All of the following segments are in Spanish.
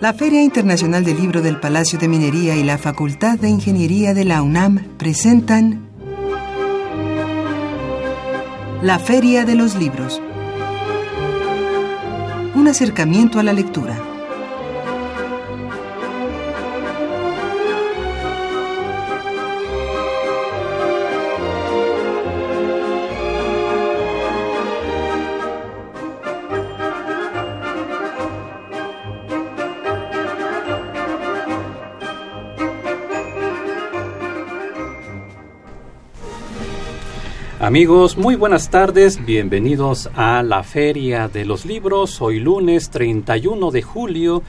La Feria Internacional del Libro del Palacio de Minería y la Facultad de Ingeniería de la UNAM presentan La Feria de los Libros. Un acercamiento a la lectura. Amigos, muy buenas tardes, bienvenidos a la Feria de los Libros, hoy lunes 31 de julio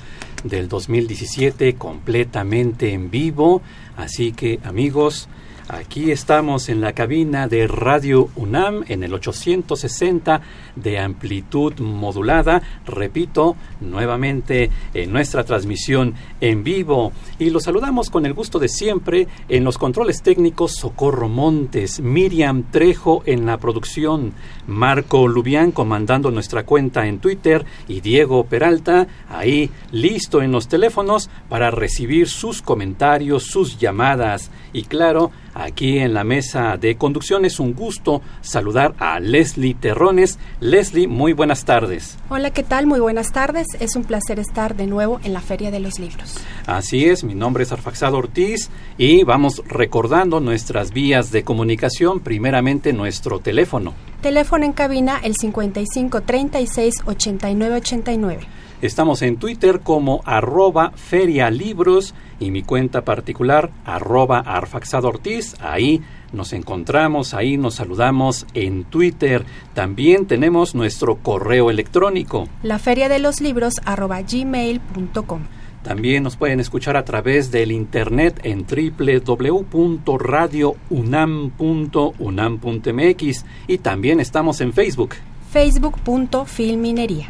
del 2017, completamente en vivo, así que amigos, Aquí estamos en la cabina de Radio UNAM en el 860 de amplitud modulada. Repito, nuevamente en nuestra transmisión en vivo. Y los saludamos con el gusto de siempre en los controles técnicos Socorro Montes, Miriam Trejo en la producción, Marco Lubián comandando nuestra cuenta en Twitter y Diego Peralta ahí listo en los teléfonos para recibir sus comentarios, sus llamadas. Y claro, Aquí en la mesa de conducción es un gusto saludar a Leslie Terrones. Leslie, muy buenas tardes. Hola, ¿qué tal? Muy buenas tardes. Es un placer estar de nuevo en la Feria de los Libros. Así es, mi nombre es Arfaxado Ortiz y vamos recordando nuestras vías de comunicación, primeramente nuestro teléfono. Teléfono en cabina el 55 36 89 89. Estamos en Twitter como arroba ferialibros y mi cuenta particular arroba arfaxadortiz. Ahí nos encontramos, ahí nos saludamos en Twitter. También tenemos nuestro correo electrónico. La feria de los libros arroba gmail.com. También nos pueden escuchar a través del internet en www.radiounam.unam.mx y también estamos en Facebook. Facebook.filminería.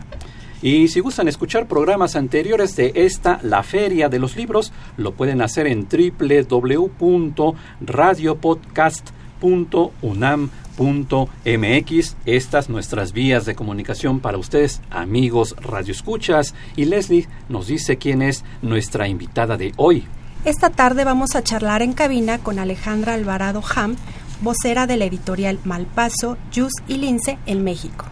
Y si gustan escuchar programas anteriores de esta, la Feria de los Libros, lo pueden hacer en www.radiopodcast.unam.mx. Estas nuestras vías de comunicación para ustedes, amigos radioescuchas. Y Leslie nos dice quién es nuestra invitada de hoy. Esta tarde vamos a charlar en cabina con Alejandra Alvarado Ham, vocera de la editorial Malpaso, Jus y Lince en México.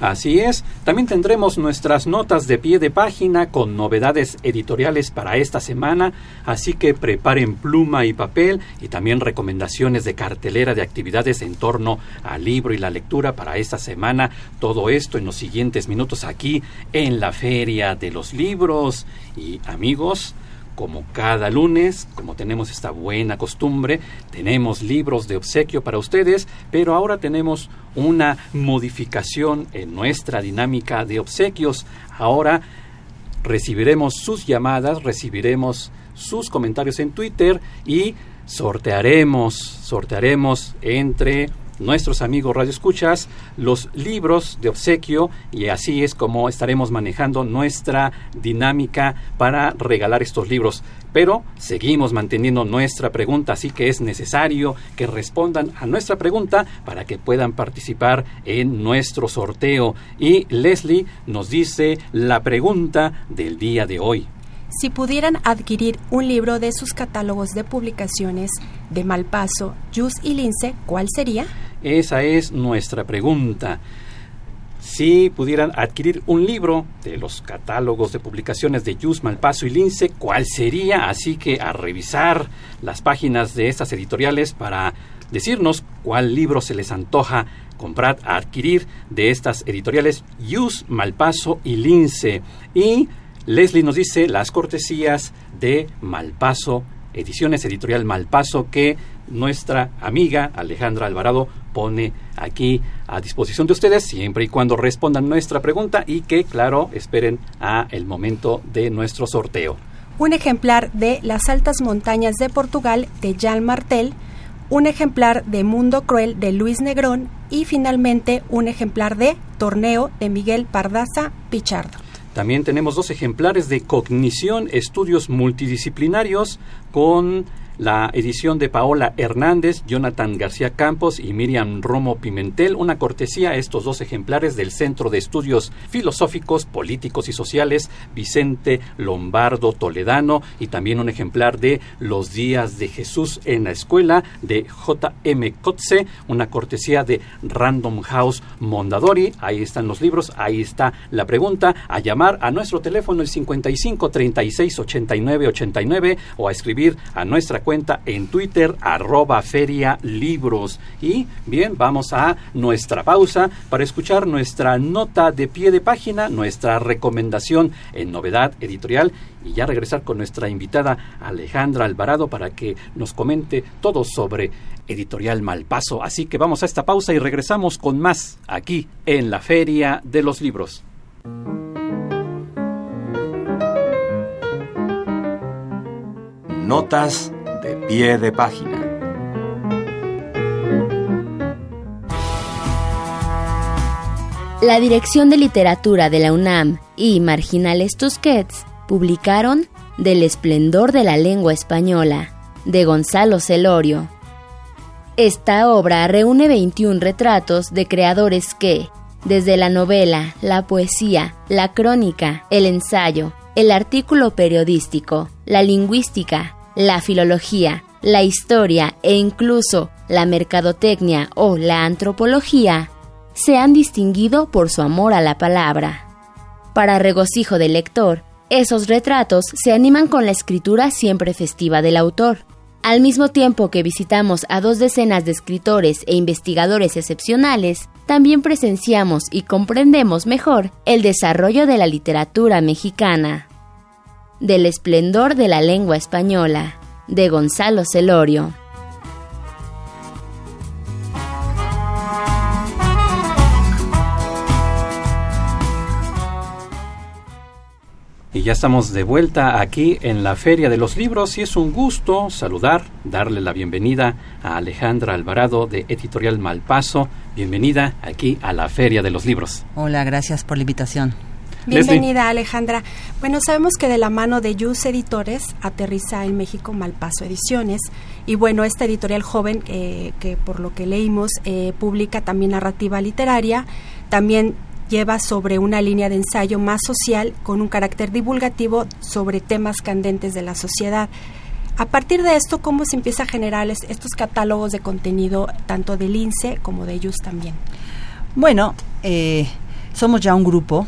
Así es, también tendremos nuestras notas de pie de página con novedades editoriales para esta semana, así que preparen pluma y papel y también recomendaciones de cartelera de actividades en torno al libro y la lectura para esta semana. Todo esto en los siguientes minutos aquí en la Feria de los Libros. Y amigos, como cada lunes, como tenemos esta buena costumbre, tenemos libros de obsequio para ustedes, pero ahora tenemos una modificación en nuestra dinámica de obsequios. Ahora recibiremos sus llamadas, recibiremos sus comentarios en Twitter y sortearemos, sortearemos entre nuestros amigos Radio Escuchas los libros de obsequio y así es como estaremos manejando nuestra dinámica para regalar estos libros. Pero seguimos manteniendo nuestra pregunta, así que es necesario que respondan a nuestra pregunta para que puedan participar en nuestro sorteo. Y Leslie nos dice la pregunta del día de hoy. Si pudieran adquirir un libro de sus catálogos de publicaciones de Malpaso, Jus y Lince, ¿cuál sería? Esa es nuestra pregunta. Si pudieran adquirir un libro de los catálogos de publicaciones de Jus, Malpaso y Lince, ¿cuál sería? Así que a revisar las páginas de estas editoriales para decirnos cuál libro se les antoja comprar, adquirir de estas editoriales Jus, Malpaso y Lince. Y Leslie nos dice las cortesías de Malpaso, Ediciones Editorial Malpaso, que nuestra amiga Alejandra Alvarado pone aquí a disposición de ustedes siempre y cuando respondan nuestra pregunta y que claro esperen a el momento de nuestro sorteo. Un ejemplar de Las altas montañas de Portugal de Jean Martel, un ejemplar de Mundo Cruel de Luis Negrón y finalmente un ejemplar de Torneo de Miguel Pardaza Pichardo. También tenemos dos ejemplares de Cognición, estudios multidisciplinarios con la edición de Paola Hernández, Jonathan García Campos y Miriam Romo Pimentel, una cortesía a estos dos ejemplares del Centro de Estudios Filosóficos, Políticos y Sociales Vicente Lombardo Toledano y también un ejemplar de Los días de Jesús en la escuela de J.M. Kotze, una cortesía de Random House Mondadori. Ahí están los libros, ahí está la pregunta. A llamar a nuestro teléfono el 55 36 89 89 o a escribir a nuestra cuenta en Twitter arroba feria libros. Y bien, vamos a nuestra pausa para escuchar nuestra nota de pie de página, nuestra recomendación en novedad editorial y ya regresar con nuestra invitada Alejandra Alvarado para que nos comente todo sobre Editorial Malpaso. Así que vamos a esta pausa y regresamos con más aquí en la Feria de los Libros. Notas pie de página. La Dirección de Literatura de la UNAM y Marginales Tusquets publicaron Del esplendor de la lengua española, de Gonzalo Celorio. Esta obra reúne 21 retratos de creadores que, desde la novela, la poesía, la crónica, el ensayo, el artículo periodístico, la lingüística, la filología, la historia e incluso la mercadotecnia o la antropología, se han distinguido por su amor a la palabra. Para regocijo del lector, esos retratos se animan con la escritura siempre festiva del autor. Al mismo tiempo que visitamos a dos decenas de escritores e investigadores excepcionales, también presenciamos y comprendemos mejor el desarrollo de la literatura mexicana. Del esplendor de la lengua española, de Gonzalo Celorio. Y ya estamos de vuelta aquí en la Feria de los Libros y es un gusto saludar, darle la bienvenida a Alejandra Alvarado de Editorial Malpaso. Bienvenida aquí a la Feria de los Libros. Hola, gracias por la invitación. Bienvenida Alejandra. Bueno, sabemos que de la mano de Yus Editores aterriza en México Malpaso Ediciones y bueno, esta editorial joven eh, que por lo que leímos eh, publica también narrativa literaria, también lleva sobre una línea de ensayo más social con un carácter divulgativo sobre temas candentes de la sociedad. A partir de esto, ¿cómo se empieza a generar estos catálogos de contenido tanto del INSE como de ellos también? Bueno, eh, somos ya un grupo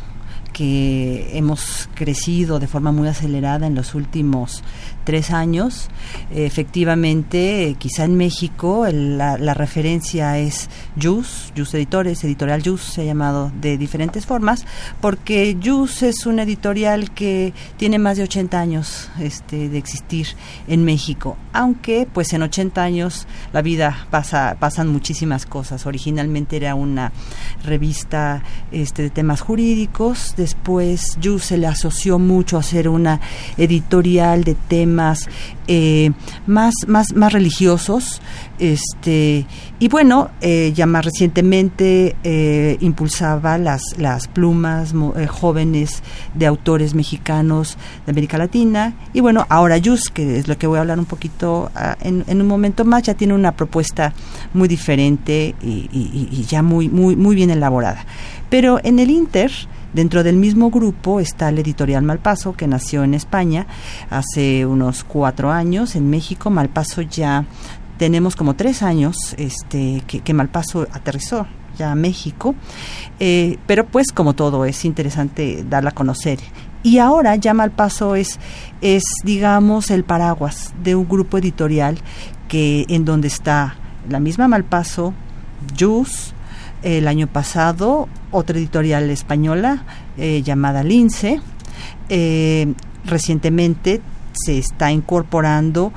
que hemos crecido de forma muy acelerada en los últimos tres años. Efectivamente, quizá en México la, referencia es JUS, JUS Editores, Editorial JUS se ha llamado de diferentes formas, porque JUS es una editorial que tiene más de 80 años este, de existir en México, aunque pues en 80 años la vida pasa, pasan muchísimas cosas. Originalmente era una revista este, de temas jurídicos, después JUS se le asoció mucho a ser una editorial de temas más, eh, más, más, más religiosos. Este, y bueno, eh, ya más recientemente eh, impulsaba las, las plumas jóvenes de autores mexicanos de América Latina. Y bueno, ahora Yus, que es lo que voy a hablar un poquito ah, en, en, un momento más, ya tiene una propuesta muy diferente y, y ya muy, muy, muy bien elaborada. Pero en el Inter, Dentro del mismo grupo está la editorial Malpaso, que nació en España hace unos cuatro años. En México, Malpaso ya tenemos como tres años este, que, Malpaso aterrizó ya a México. Eh, pero pues como todo es interesante darla a conocer. Y ahora ya Malpaso es, es, digamos, el paraguas de un grupo editorial que en donde está la misma Malpaso, Jus, el año pasado otra editorial española eh, llamada Lince. Eh, recientemente se está incorporando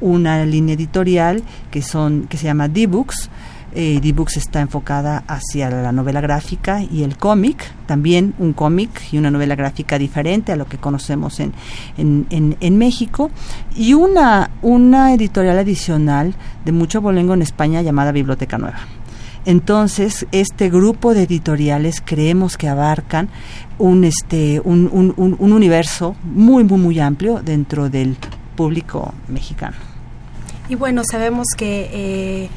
una línea editorial que son que se llama D-Books. Eh, D-Books está enfocada hacia la novela gráfica y el cómic, también un cómic y una novela gráfica diferente a lo que conocemos en, en, en, México, y una, una editorial adicional de mucho bolengo en España llamada Biblioteca Nueva. Entonces, este grupo de editoriales creemos que abarcan un, este, un, un, universo muy, muy, muy amplio dentro del público mexicano. Y bueno, sabemos que eh,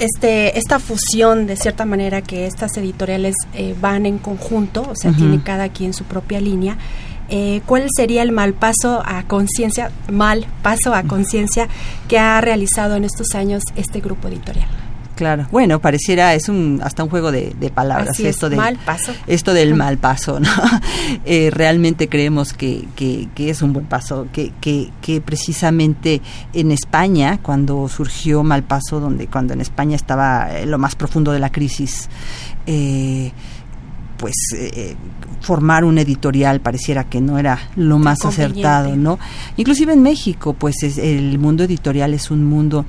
este, esta fusión, de cierta manera, que estas editoriales eh, van en conjunto, o sea, tiene cada quien su propia línea. Eh, ¿Cuál sería el mal paso a conciencia, mal paso a conciencia que ha realizado en estos años este grupo editorial? Claro. Bueno, pareciera es un hasta un juego de, palabras esto del mal paso. Esto del mal paso, ¿no? Eh, realmente creemos que, que, es un buen paso, que, que, que precisamente en España cuando surgió mal paso, donde cuando en España estaba en lo más profundo de la crisis. Eh, pues eh, formar un editorial pareciera que no era lo más acertado, ¿no? Inclusive en México, pues el mundo editorial es un mundo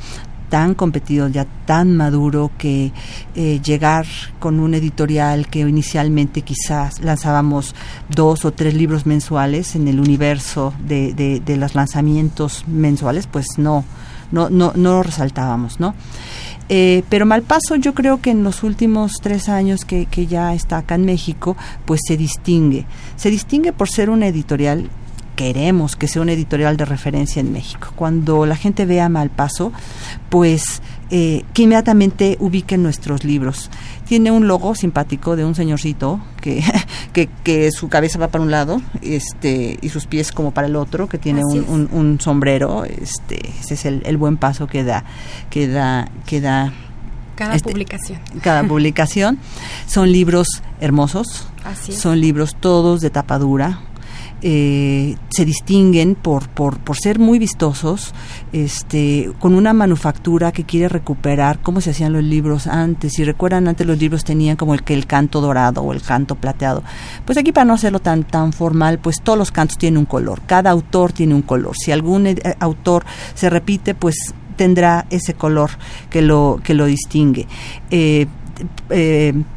tan competido, ya tan maduro, que eh, llegar con un editorial que inicialmente quizás lanzábamos dos o tres libros mensuales en el universo de, de, los lanzamientos mensuales, pues no, no, no, no lo resaltábamos, ¿no? Eh, pero Malpaso yo creo que en los últimos tres años que, que ya está acá en México, pues se distingue. Se distingue por ser una editorial queremos que sea una editorial de referencia en México. Cuando la gente vea Malpaso, pues eh, que inmediatamente ubiquen nuestros libros. Tiene un logo simpático de un señorcito que, que, su cabeza va para un lado este, y sus pies como para el otro, que tiene un, un, sombrero. Este, ese es el, buen paso que da, que da, que da cada este, publicación. Cada publicación. Son libros hermosos. Son libros todos de tapadura, eh, se distinguen por, por, por, ser muy vistosos, este, con una manufactura que quiere recuperar cómo se hacían los libros antes. Si recuerdan, antes los libros tenían como el que el canto dorado o el canto plateado. Pues aquí para no hacerlo tan, tan formal, pues todos los cantos tienen un color, cada autor tiene un color. Si algún eh, autor se repite, pues tendrá ese color que lo, que lo distingue. Eh,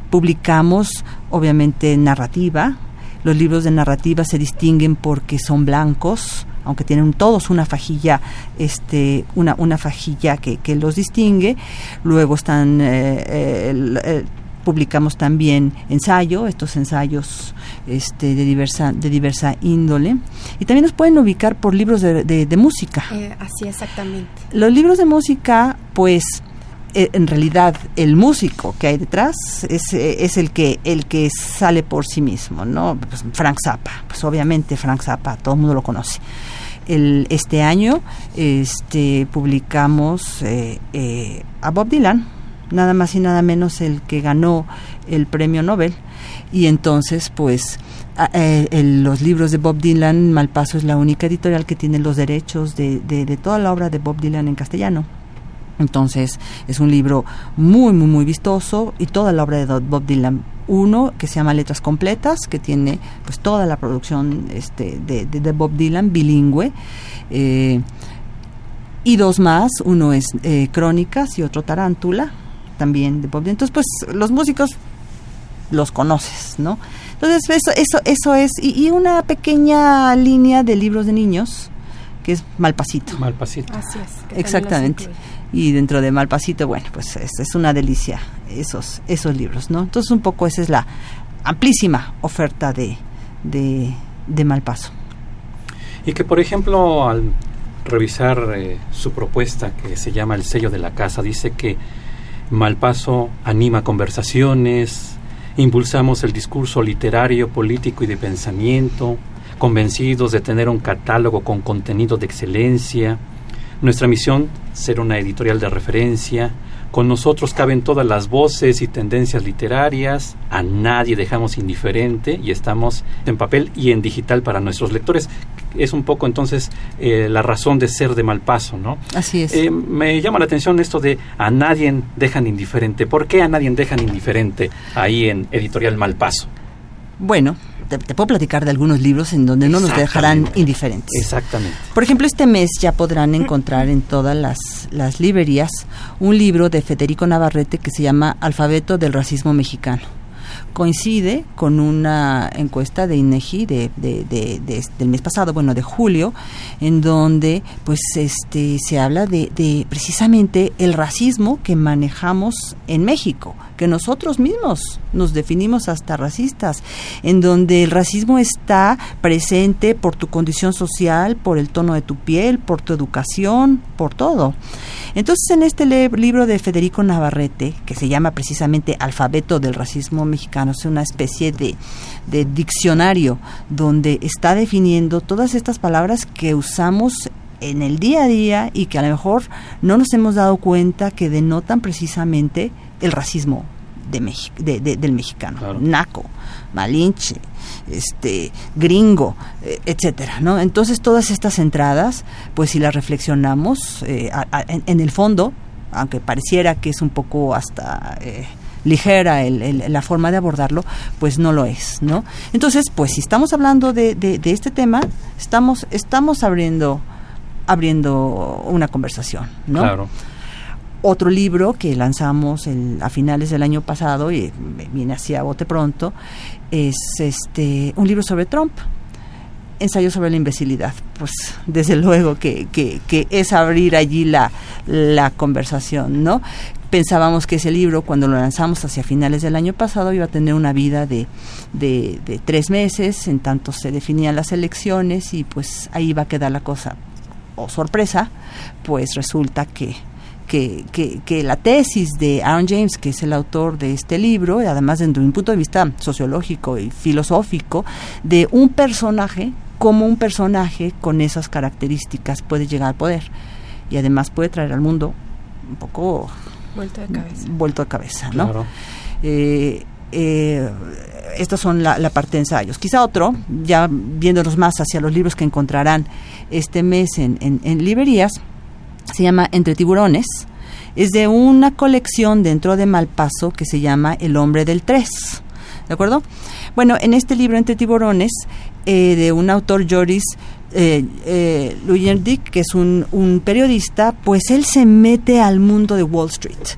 publicamos obviamente narrativa, los libros de narrativa se distinguen porque son blancos, aunque tienen todos una fajilla, este, una, una fajilla que, que los distingue. Luego están eh, eh, publicamos también ensayo, estos ensayos este, de diversa de diversa índole y también nos pueden ubicar por libros de, de, música. Eh, así exactamente. Los libros de música, pues eh, en realidad el músico que hay detrás es, eh, es, el que el que sale por sí mismo, ¿no? Pues Frank Zappa, pues obviamente Frank Zappa, todo el mundo lo conoce. El, este año este, publicamos eh, a Bob Dylan, nada más y nada menos el que ganó el premio Nobel. Y entonces, pues, los libros de Bob Dylan, Malpaso es la única editorial que tiene los derechos de, de toda la obra de Bob Dylan en castellano. Entonces es un libro muy, muy, muy vistoso y toda la obra de Bob Dylan. Uno que se llama Letras Completas, que tiene pues toda la producción este, de, de, Bob Dylan bilingüe. Eh, y dos más, uno es eh, Crónicas y otro Tarántula, también de Bob Dylan. Entonces pues los músicos los conoces, ¿no? Entonces eso, eso, eso es, y, y una pequeña línea de libros de niños que es Malpasito. Malpasito. Así es. Exactamente y dentro de Malpasito, bueno, pues es, es, una delicia esos, esos libros, ¿no? Entonces un poco esa es la amplísima oferta de, de, de Malpaso. Y que, por ejemplo, al revisar eh, su propuesta que se llama El sello de la casa, dice que Malpaso anima conversaciones, impulsamos el discurso literario, político y de pensamiento, convencidos de tener un catálogo con contenido de excelencia, nuestra misión, ser una editorial de referencia. Con nosotros caben todas las voces y tendencias literarias. A nadie dejamos indiferente y estamos en papel y en digital para nuestros lectores. Es un poco entonces eh, la razón de ser de Malpaso, ¿no? Así es. Eh, me llama la atención esto de a nadie dejan indiferente. ¿Por qué a nadie dejan indiferente ahí en Editorial Malpaso? Bueno, te, puedo platicar de algunos libros en donde no nos dejarán indiferentes. Exactamente. Por ejemplo, este mes ya podrán encontrar en todas las, las librerías un libro de Federico Navarrete que se llama Alfabeto del Racismo Mexicano. Coincide con una encuesta de INEGI de, del mes pasado, bueno, de julio, en donde pues este se habla de precisamente el racismo que manejamos en México, que nosotros mismos nos definimos hasta racistas, en donde el racismo está presente por tu condición social, por el tono de tu piel, por tu educación, por todo. Entonces, en este libro de Federico Navarrete, que se llama precisamente Alfabeto del Racismo Mexicano, es una especie de, de diccionario donde está definiendo todas estas palabras que usamos en el día a día y que a lo mejor no nos hemos dado cuenta que denotan precisamente el racismo de, del mexicano, naco, malinche, este, gringo, eh, etcétera, ¿no? Entonces todas estas entradas, pues si las reflexionamos, eh, en, el fondo, aunque pareciera que es un poco hasta eh, ligera la forma de abordarlo, pues no lo es, ¿no? Entonces, pues si estamos hablando de, de, de este tema, estamos, estamos abriendo abriendo una conversación, ¿no? Claro. Otro libro que lanzamos a finales del año pasado y viene hacia bote pronto es este un libro sobre Trump, ensayo sobre la imbecilidad. Pues desde luego que, que, es abrir allí la, la conversación, ¿no? Pensábamos que ese libro, cuando lo lanzamos hacia finales del año pasado, iba a tener una vida de, de, tres meses, en tanto se definían las elecciones y pues ahí va a quedar la cosa. O sorpresa, pues resulta que que, que, la tesis de Aaron James, que es el autor de este libro, además desde un punto de vista sociológico y filosófico, de un personaje, como un personaje con esas características puede llegar al poder y además puede traer al mundo un poco vuelto de cabeza. Vuelto de cabeza, ¿no? Eh, eh, estas son la, parte de ensayos. Quizá otro, ya viéndonos más hacia los libros que encontrarán este mes en, en, en librerías, se llama Entre tiburones. Es de una colección dentro de Malpaso que se llama El hombre del tres. ¿De acuerdo? Bueno, en este libro Entre tiburones, eh, de un autor Joris eh, eh que es un, un periodista, pues él se mete al mundo de Wall Street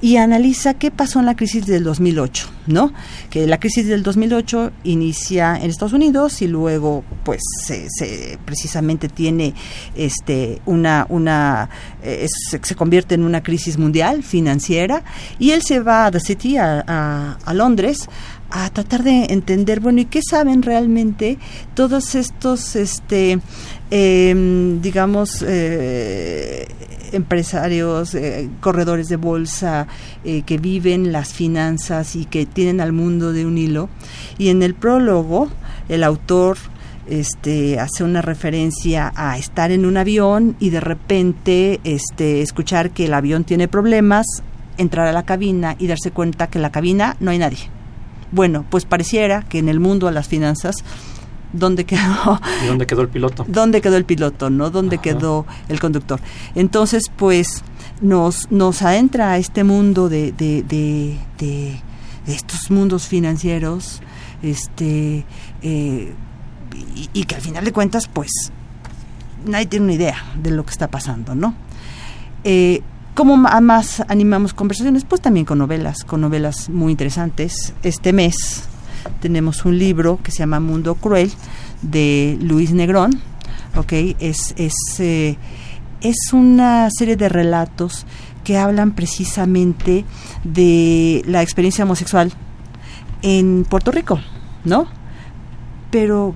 y analiza qué pasó en la crisis del 2008, ¿no? Que la crisis del 2008 inicia en Estados Unidos y luego, pues, se, precisamente tiene este una una eh, se, convierte en una crisis mundial financiera y él se va a The City a, a Londres a tratar de entender, bueno, ¿y qué saben realmente todos estos, este, em, digamos, eh, empresarios, eh, corredores de bolsa eh, que viven las finanzas y que tienen al mundo de un hilo? Y en el prólogo, el autor este, hace una referencia a estar en un avión y de repente este, escuchar que el avión tiene problemas, entrar a la cabina y darse cuenta que en la cabina no hay nadie bueno, pues pareciera que en el mundo de las finanzas ¿dónde quedó? ¿Y dónde quedó el piloto? ¿Dónde quedó el piloto, no? ¿Dónde quedó el conductor? Entonces, pues nos, nos adentra a este mundo de, de, de, de, estos mundos financieros, este, eh, y, que al final de cuentas, pues, nadie tiene una idea de lo que está pasando, ¿no? Eh, ¿Cómo más animamos conversaciones? Pues también con novelas, con novelas muy interesantes. Este mes tenemos un libro que se llama Mundo Cruel de Luis Negrón. ¿ok? Es, es, eh, es una serie de relatos que hablan precisamente de la experiencia homosexual en Puerto Rico, ¿no? Pero,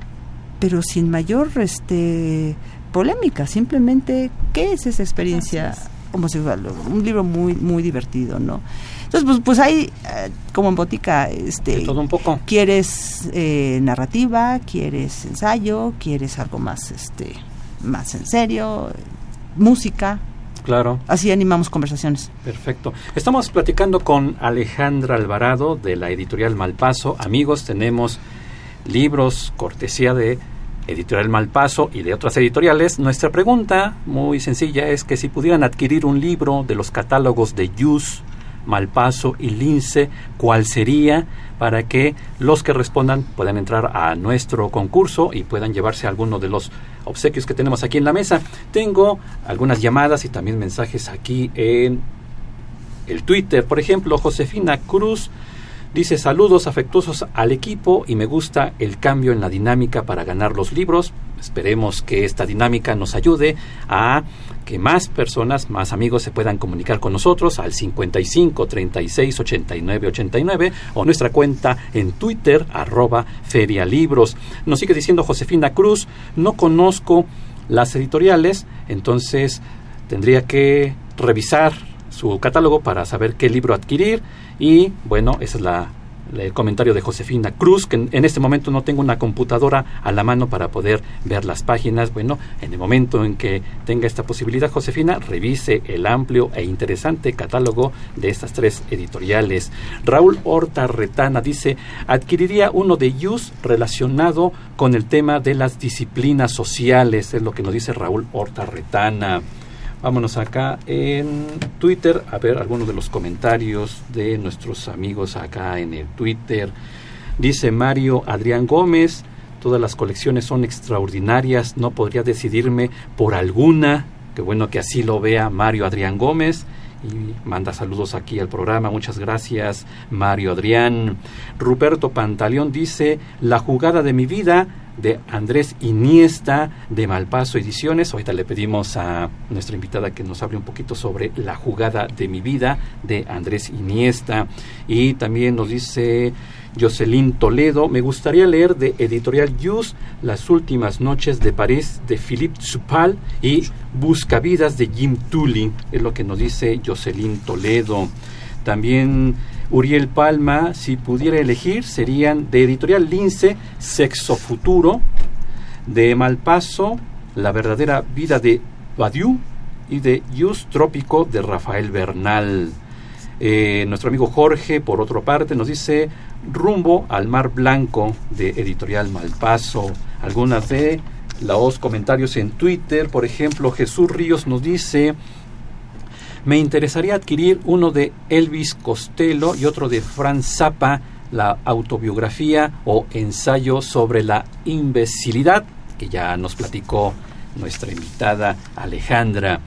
pero sin mayor este, polémica, simplemente, ¿qué es esa experiencia? Homosexual, un libro muy muy divertido, ¿no? Entonces, pues, pues hay, eh, como en botica, este, todo un poco. Quieres eh, narrativa, quieres ensayo, quieres algo más, este, más en serio, música. Claro. Así animamos conversaciones. Perfecto. Estamos platicando con Alejandra Alvarado de la editorial Malpaso. Amigos, tenemos libros cortesía de Editorial Malpaso y de otras editoriales, nuestra pregunta muy sencilla es que si pudieran adquirir un libro de los catálogos de Yus, Malpaso y Lince, ¿cuál sería para que los que respondan puedan entrar a nuestro concurso y puedan llevarse alguno de los obsequios que tenemos aquí en la mesa? Tengo algunas llamadas y también mensajes aquí en el Twitter. Por ejemplo, Josefina Cruz Dice saludos afectuosos al equipo y me gusta el cambio en la dinámica para ganar los libros. Esperemos que esta dinámica nos ayude a que más personas, más amigos se puedan comunicar con nosotros al 55 36 89 89 o nuestra cuenta en Twitter arroba ferialibros. Nos sigue diciendo Josefina Cruz, no conozco las editoriales, entonces tendría que revisar su catálogo para saber qué libro adquirir y bueno, esa es la el comentario de Josefina Cruz, que en, este momento no tengo una computadora a la mano para poder ver las páginas. Bueno, en el momento en que tenga esta posibilidad, Josefina, revise el amplio e interesante catálogo de estas tres editoriales. Raúl Horta Retana dice, adquiriría uno de Yus relacionado con el tema de las disciplinas sociales, es lo que nos dice Raúl Horta Retana. Vámonos acá en Twitter a ver algunos de los comentarios de nuestros amigos acá en el Twitter. Dice Mario Adrián Gómez, todas las colecciones son extraordinarias, no podría decidirme por alguna. Qué bueno que así lo vea Mario Adrián Gómez y manda saludos aquí al programa. Muchas gracias, Mario Adrián. Ruperto Pantaleón dice, la jugada de mi vida de Andrés Iniesta de Malpaso Ediciones. Ahorita le pedimos a nuestra invitada que nos hable un poquito sobre la jugada de mi vida de Andrés Iniesta. Y también nos dice Jocelyn Toledo, me gustaría leer de Editorial Jus Las últimas noches de París de Philippe Supal y Buscavidas de Jim Tully, es lo que nos dice Jocelyn Toledo. También Uriel Palma, si pudiera elegir, serían de Editorial Lince, Sexo Futuro, de Malpaso, La verdadera vida de Badiou y de Yus Trópico de Rafael Bernal. Eh, nuestro amigo Jorge, por otra parte, nos dice Rumbo al Mar Blanco de Editorial Malpaso. Algunas de los comentarios en Twitter, por ejemplo, Jesús Ríos nos dice me interesaría adquirir uno de Elvis Costello y otro de Franz Zappa, la autobiografía o ensayo sobre la imbecilidad, que ya nos platicó nuestra invitada Alejandra.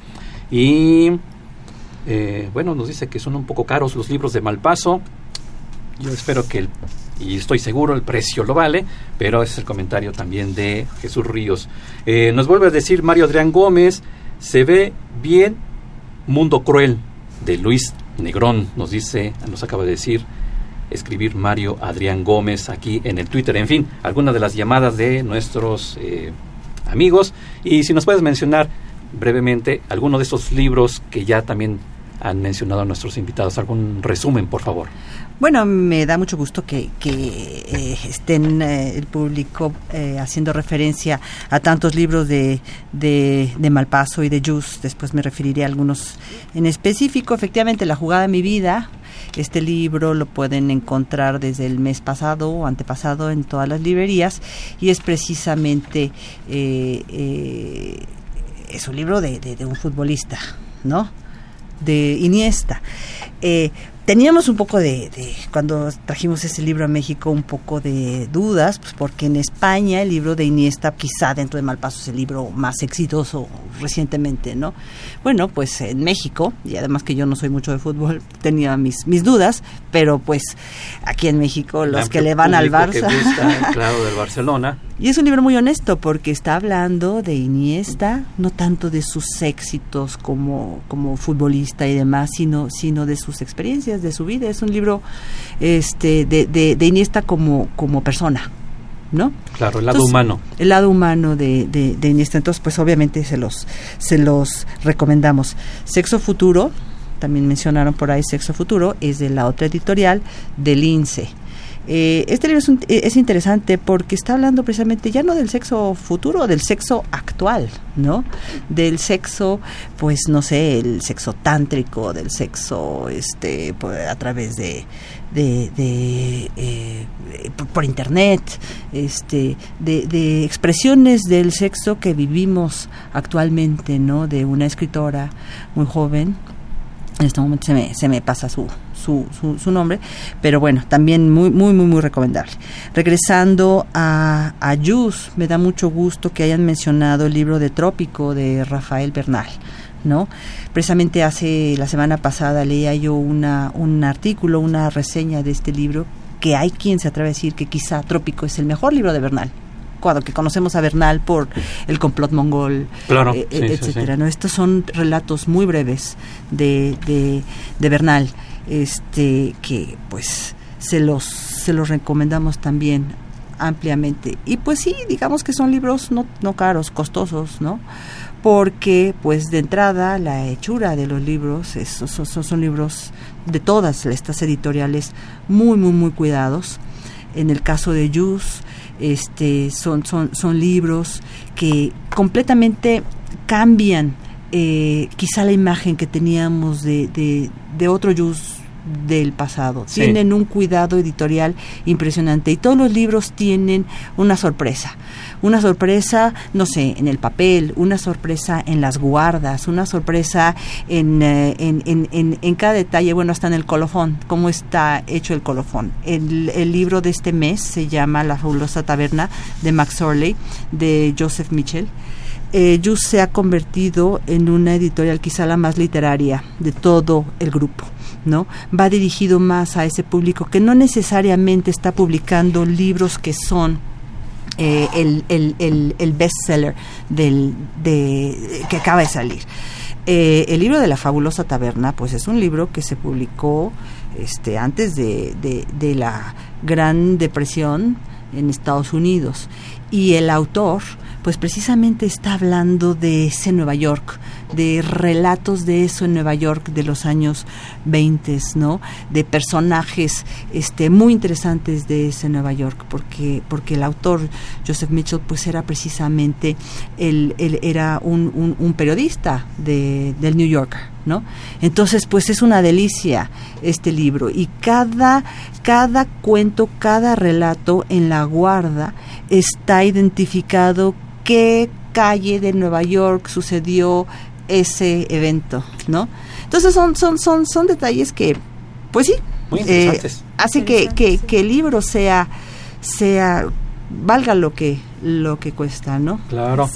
Y eh, bueno, nos dice que son un poco caros los libros de Malpaso. Yo espero que, y estoy seguro, el precio lo vale, pero ese es el comentario también de Jesús Ríos. Eh, nos vuelve a decir Mario Adrián Gómez, se ve bien Mundo Cruel de Luis Negrón, nos dice, nos acaba de decir, escribir Mario Adrián Gómez aquí en el Twitter. En fin, algunas de las llamadas de nuestros eh, amigos. Y si nos puedes mencionar brevemente alguno de esos libros que ya también han mencionado nuestros invitados. ¿Algún resumen, por favor? Bueno, me da mucho gusto que, eh, estén eh, el público eh, haciendo referencia a tantos libros de, de, Malpaso y de Jus. Después me referiré a algunos en específico. Efectivamente, La jugada de mi vida, este libro lo pueden encontrar desde el mes pasado o antepasado en todas las librerías y es precisamente es un libro de, de un futbolista, ¿no? De Iniesta. Eh, teníamos un poco de, cuando trajimos ese libro a México, un poco de dudas, pues porque en España el libro de Iniesta, quizá dentro de Malpaso, es el libro más exitoso recientemente, ¿no? Bueno, pues en México, y además que yo no soy mucho de fútbol, tenía mis, mis dudas, pero pues aquí en México los que le van al Barça. claro, del Barcelona. Y es un libro muy honesto porque está hablando de Iniesta, no tanto de sus éxitos como, como futbolista y demás, sino, sino de sus experiencias, de su vida. Es un libro este, de, de, Iniesta como, como persona. ¿no? Claro, el lado humano. El lado humano de, de, de, Iniesta. Entonces, pues obviamente se los, se los recomendamos. Sexo Futuro, también mencionaron por ahí Sexo Futuro, es de la otra editorial, del INSE. Eh, este libro es, interesante porque está hablando precisamente ya no del sexo futuro, del sexo actual, ¿no? Del sexo, pues no sé, el sexo tántrico, del sexo este pues, a través de, de, eh, por, internet, este, de, de, expresiones del sexo que vivimos actualmente, ¿no? De una escritora muy joven. En este momento se me, se me pasa su, su, su, nombre, pero bueno, también muy, muy, muy, muy recomendable. Regresando a, a me da mucho gusto que hayan mencionado el libro de Trópico de Rafael Bernal. ¿no? Precisamente hace la semana pasada leía yo una, un artículo, una reseña de este libro, que hay quien se atreve a decir que quizá Trópico es el mejor libro de Bernal cuando que conocemos a Bernal por el complot mongol, claro, eh, etcétera. ¿no? Estos son relatos muy breves de, de, de, Bernal, este, que pues se los, se los recomendamos también ampliamente. Y pues sí, digamos que son libros no, no caros, costosos, ¿no? porque pues de entrada la hechura de los libros esos, son, son, libros de todas estas editoriales muy muy muy cuidados en el caso de Jus este son son son libros que completamente cambian eh, quizá la imagen que teníamos de, de, de otro Jus del pasado. Sí. Tienen un cuidado editorial impresionante y todos los libros tienen una sorpresa. Una sorpresa, no sé, en el papel, una sorpresa en las guardas, una sorpresa en, eh, en, en, en, cada detalle, bueno, hasta en el colofón, cómo está hecho el colofón. El, el libro de este mes se llama La fabulosa taberna de Max Orley, de Joseph Mitchell eh, se ha convertido en una editorial quizá la más literaria de todo el grupo. ¿No? Va dirigido más a ese público que no necesariamente está publicando libros que son eh, el, el, el, el bestseller del, de, que acaba de salir. Eh, el libro de la fabulosa taberna, pues es un libro que se publicó este, antes de, de, de la Gran Depresión en Estados Unidos y el autor pues precisamente está hablando de ese Nueva York, de relatos de eso en Nueva York de los años 20, ¿no? De personajes este muy interesantes de ese Nueva York, porque porque el autor Joseph Mitchell pues era precisamente el, el era un, un, un, periodista de, del New Yorker, ¿no? Entonces pues es una delicia este libro y cada cada cuento, cada relato en la guarda está identificado qué calle de Nueva York sucedió ese evento, ¿no? Entonces son son son son detalles que, pues sí, eh, hace que, que, que, el libro sea sea valga lo que lo que cuesta, ¿no? Claro.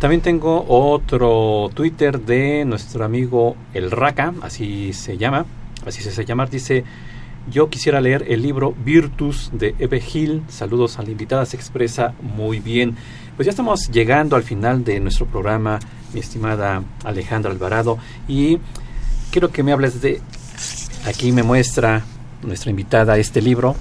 También tengo otro Twitter de nuestro amigo El Raca, así se llama, así se hace llamar, dice yo quisiera leer el libro Virtus de Eve Hill. Saludos a la invitada, se expresa muy bien. Pues ya estamos llegando al final de nuestro programa, mi estimada Alejandra Alvarado, y quiero que me hables de, aquí me muestra nuestra invitada este libro,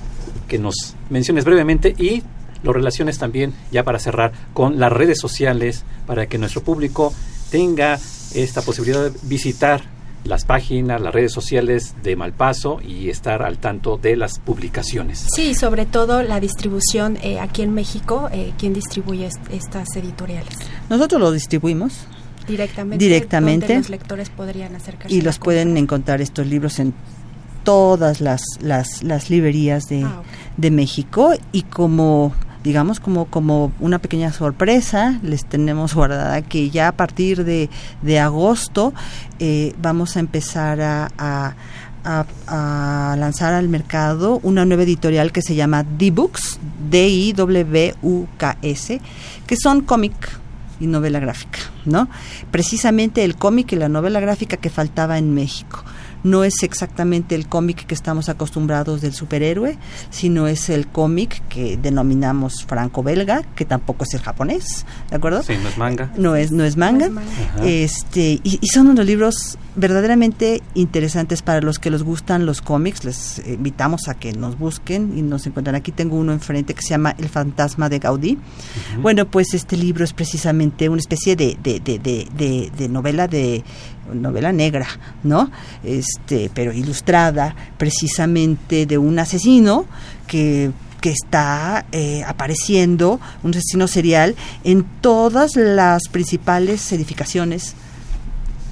que nos menciones brevemente y lo relaciones también, ya para cerrar, con las redes sociales, para que nuestro público tenga esta posibilidad de visitar las páginas, las redes sociales de Malpaso y estar al tanto de las publicaciones. Sí, sobre todo la distribución eh, aquí en México, eh, ¿quién distribuye est estas editoriales? Nosotros lo distribuimos. Directamente. Directamente. Los lectores podrían acercarse. Y los pueden encontrar estos libros en todas las, las, las librerías de, ah, okay. de México y como digamos como como una pequeña sorpresa les tenemos guardada que ya a partir de, de agosto eh, vamos a empezar a, a, a, a, lanzar al mercado una nueva editorial que se llama D-Books, D-I-W-U-K-S, que son cómic y novela gráfica, ¿no? Precisamente el cómic y la novela gráfica que faltaba en México no es exactamente el cómic que estamos acostumbrados del superhéroe, sino es el cómic que denominamos franco-belga, que tampoco es el japonés, ¿de acuerdo? Sí, no es manga. No es, no es manga. No es manga. Este, y, y, son unos libros verdaderamente interesantes para los que les gustan los cómics. Les invitamos a que nos busquen y nos encuentran. Aquí tengo uno enfrente que se llama El fantasma de Gaudí. Uh -huh. Bueno, pues este libro es precisamente una especie de, de, de, de, de novela de novela negra, ¿no? Este, pero ilustrada precisamente de un asesino que que está eh, apareciendo un asesino serial en todas las principales edificaciones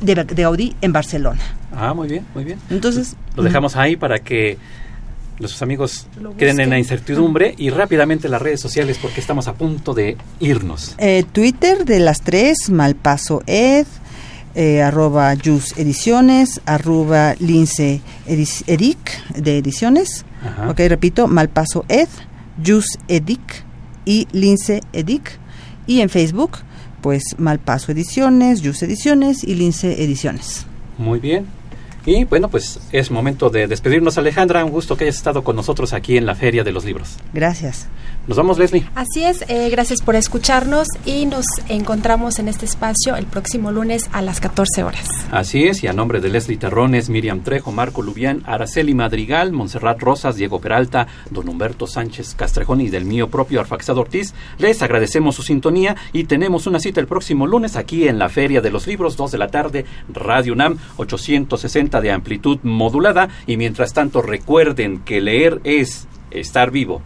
de, de Gaudí en Barcelona. Ah, muy bien, muy bien. Entonces lo dejamos ahí para que nuestros amigos queden en la incertidumbre y rápidamente las redes sociales porque estamos a punto de irnos. Eh, Twitter de las tres, Malpaso Ed, eh, arroba Jus Ediciones, arroba Lince Edic de Ediciones, Ajá. ok, repito, Malpaso Ed, Jus Edic y Lince Edic, y en Facebook pues Malpaso Ediciones, Yus Ediciones y Lince Ediciones. Muy bien. Y bueno, pues es momento de despedirnos, Alejandra. Un gusto que hayas estado con nosotros aquí en la Feria de los Libros. Gracias. Nos vamos, Leslie. Así es, eh, gracias por escucharnos y nos encontramos en este espacio el próximo lunes a las 14 horas. Así es, y a nombre de Leslie Terrones, Miriam Trejo, Marco Lubián, Araceli Madrigal, Montserrat Rosas, Diego Peralta, don Humberto Sánchez Castrejón y del mío propio Arfaxado Ortiz, les agradecemos su sintonía y tenemos una cita el próximo lunes aquí en la Feria de los Libros, 2 de la tarde, Radio UNAM, 860 de amplitud modulada, y mientras tanto recuerden que leer es estar vivo.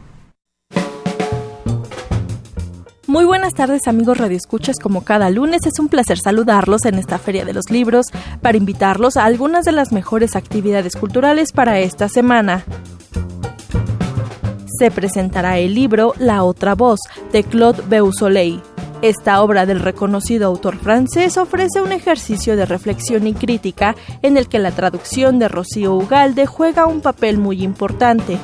Muy buenas tardes amigos radioescuchas, como cada lunes es un placer saludarlos en esta Feria de los Libros para invitarlos a algunas de las mejores actividades culturales para esta semana. Se presentará el libro La otra voz de Claude Beausoleil. Esta obra del reconocido autor francés ofrece un ejercicio de reflexión y crítica en el que la traducción de Rocío Ugalde juega un papel muy importante.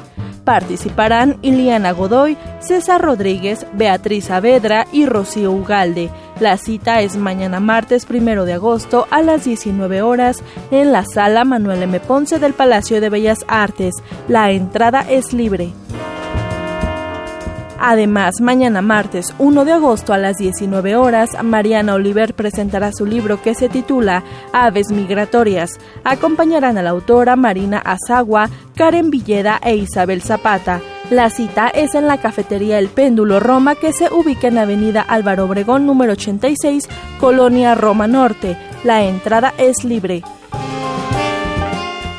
Participarán Iliana Godoy, César Rodríguez, Beatriz Saavedra y Rocío Ugalde. La cita es mañana martes 1 de agosto a las 19 horas en la sala Manuel M. Ponce del Palacio de Bellas Artes. La entrada es libre. Además, mañana martes 1 de agosto a las 19 horas, Mariana Oliver presentará su libro que se titula Aves Migratorias. Acompañarán a la autora Marina Azagua, Karen Villeda e Isabel Zapata. La cita es en la cafetería El Péndulo Roma que se ubica en Avenida Álvaro Obregón número 86, Colonia Roma Norte. La entrada es libre.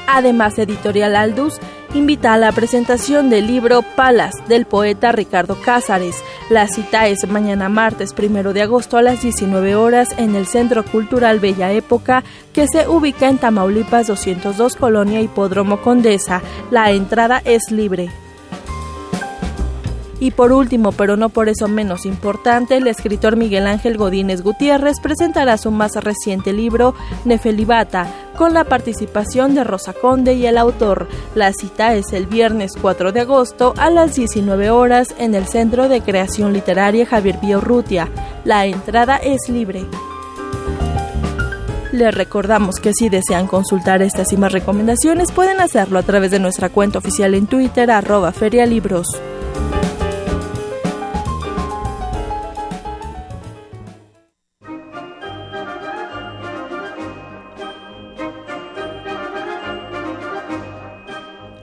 Además, Editorial Aldus invita a la presentación del libro Palas del poeta Ricardo Cázares. La cita es mañana martes primero de agosto a las 19 horas en el Centro Cultural Bella Época que se ubica en Tamaulipas 202 Colonia Hipódromo Condesa. La entrada es libre. Y por último, pero no por eso menos importante, el escritor Miguel Ángel Godínez Gutiérrez presentará su más reciente libro, Nefelibata, con la participación de Rosa Conde y el autor. La cita es el viernes 4 de agosto a las 19 horas en el Centro de Creación Literaria Javier Biorrutia. La entrada es libre. Les recordamos que si desean consultar estas y más recomendaciones pueden hacerlo a través de nuestra cuenta oficial en Twitter arroba ferialibros.